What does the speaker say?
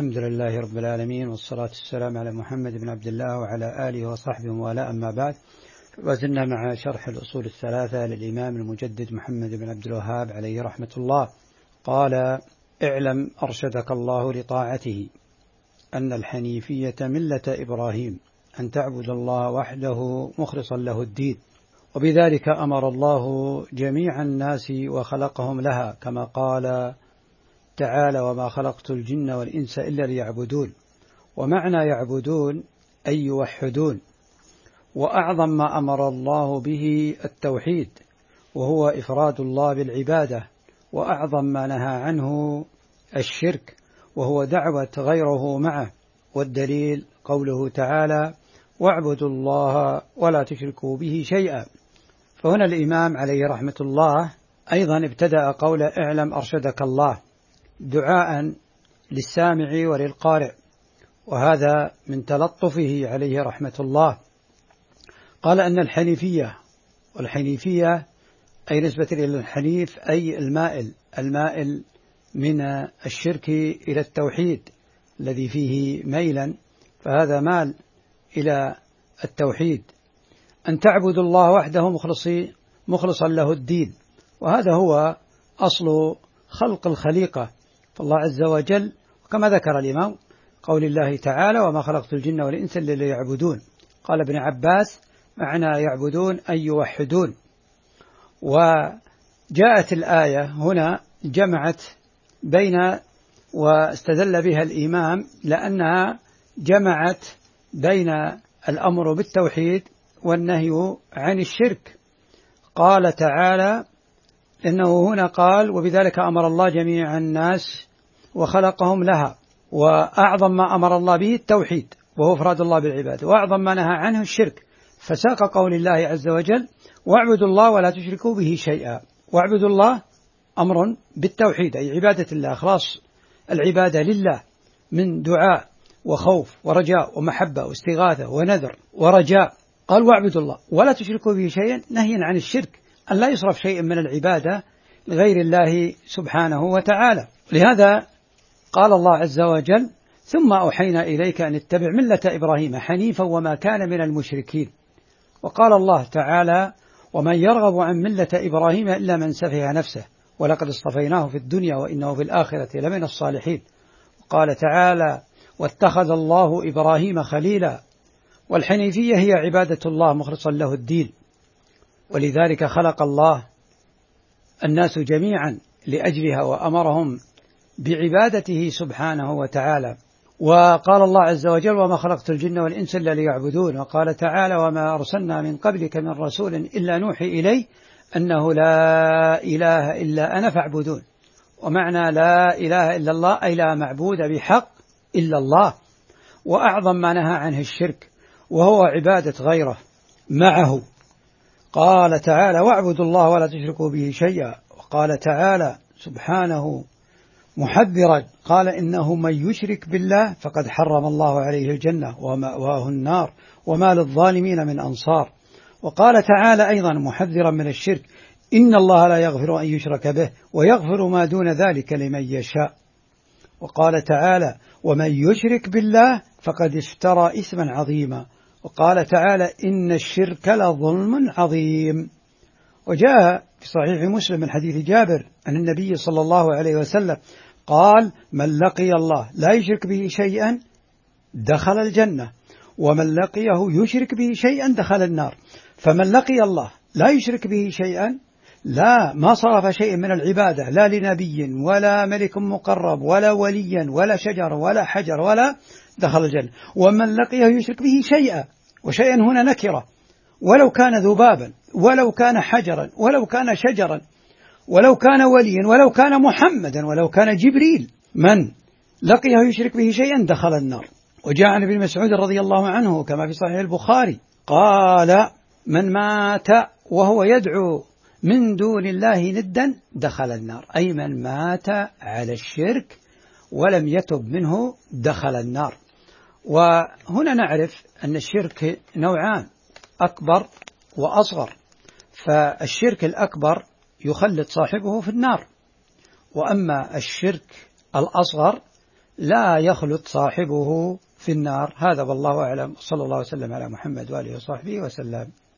الحمد لله رب العالمين والصلاة والسلام على محمد بن عبد الله وعلى آله وصحبه ولا أما بعد وزلنا مع شرح الأصول الثلاثة للإمام المجدد محمد بن عبد الوهاب عليه رحمة الله. قال اعلم أرشدك الله لطاعته أن الحنيفية ملة إبراهيم أن تعبد الله وحده مخلصا له الدين وبذلك أمر الله جميع الناس وخلقهم لها كما قال تعالى وما خلقت الجن والإنس إلا ليعبدون ومعنى يعبدون أي يوحدون وأعظم ما أمر الله به التوحيد وهو إفراد الله بالعبادة وأعظم ما نهى عنه الشرك وهو دعوة غيره معه والدليل قوله تعالى واعبدوا الله ولا تشركوا به شيئا فهنا الإمام عليه رحمة الله أيضا ابتدأ قول اعلم أرشدك الله دعاء للسامع وللقارئ. وهذا من تلطفه عليه رحمة الله. قال أن الحنيفية والحنيفية أي نسبة إلى الحنيف أي المائل المائل من الشرك إلى التوحيد الذي فيه ميلا. فهذا مال إلى التوحيد. أن تعبد الله وحده مخلصي مخلصا له الدين. وهذا هو أصل خلق الخليقة. فالله عز وجل كما ذكر الإمام قول الله تعالى وما خلقت الجن والإنس إلا ليعبدون قال ابن عباس معنى يعبدون أي يوحدون وجاءت الآية هنا جمعت بين واستدل بها الإمام لأنها جمعت بين الأمر بالتوحيد والنهي عن الشرك. قال تعالى إنه هنا قال وبذلك أمر الله جميع الناس وخلقهم لها وأعظم ما أمر الله به التوحيد وهو إفراد الله بالعبادة وأعظم ما نهى عنه الشرك. فساق قول الله عز وجل واعبدوا الله ولا تشركوا به شيئا. واعبدوا الله أمر بالتوحيد أي عبادة الله إخلاص العبادة لله من دعاء وخوف ورجاء ومحبة واستغاثة ونذر ورجاء. قال واعبدوا الله ولا تشركوا به شيئا. نهيا عن الشرك أن لا يصرف شيء من العبادة لغير الله سبحانه وتعالى. لهذا قال الله عز وجل ثم أوحينا إليك أن اتبع ملة إبراهيم حنيفا وما كان من المشركين. وقال الله تعالى ومن يرغب عن ملة إبراهيم إلا من سفه نفسه ولقد اصطفيناه في الدنيا وإنه في الآخرة لمن الصالحين. وقال تعالى واتخذ الله إبراهيم خليلا والحنيفية هي عبادة الله مخلصا له الدين. ولذلك خلق الله الناس جميعا لأجلها وأمرهم بعبادته سبحانه وتعالى. وقال الله عز وجل وما خلقت الجن والإنس إلا ليعبدون وقال تعالى وما أرسلنا من قبلك من رسول إلا نوحي إليه أنه لا إله إلا أنا فاعبدون ومعنى لا إله إلا الله أي لا معبود بحق إلا الله. وأعظم ما نهى عنه الشرك وهو عبادة غيره معه. قال تعالى واعبدوا الله ولا تشركوا به شيئا وقال تعالى سبحانه محذرا. قال إنه من يشرك بالله فقد حرم الله عليه الجنة ومأواه النار وما للظالمين من أنصار. وقال تعالى أيضا محذرا من الشرك إن الله لا يغفر أن يشرك به ويغفر ما دون ذلك لمن يشاء. وقال تعالى ومن يشرك بالله فقد افترى إثما عظيما. وقال تعالى إن الشرك لظلم عظيم. وجاء في صحيح مسلم من حديث جابر أن النبي صلى الله عليه وسلم قال من لقي الله لا يشرك به شيئا دخل الجنة ومن لقيه يشرك به شيئا دخل النار. فمن لقي الله لا يشرك به شيئا لا ما صرف شيء من العبادة لا لنبي ولا ملك مقرب ولا وليا ولا شجر ولا حجر ولا دخل الجنة. ومن لقيه يشرك به شيئا وشيئا هنا نكرة. ولو كان ذبابا ولو كان حجرا ولو كان شجرا ولو كان وليا ولو كان محمدا ولو كان جبريل. من؟ لقيه يشرك به شيئا دخل النار. وجاء عن ابن مسعود رضي الله عنه كما في صحيح البخاري. قال من مات وهو يدعو من دون الله ندا دخل النار. أي من مات على الشرك ولم يتب منه دخل النار. وهنا نعرف أن الشرك نوعان أكبر وأصغر. فالشرك الأكبر يخلد صاحبه في النار. وأما الشرك الأصغر لا يخلط صاحبه في النار. هذا والله أعلم. صلى الله وسلم على محمد وآله وصحبه وسلم.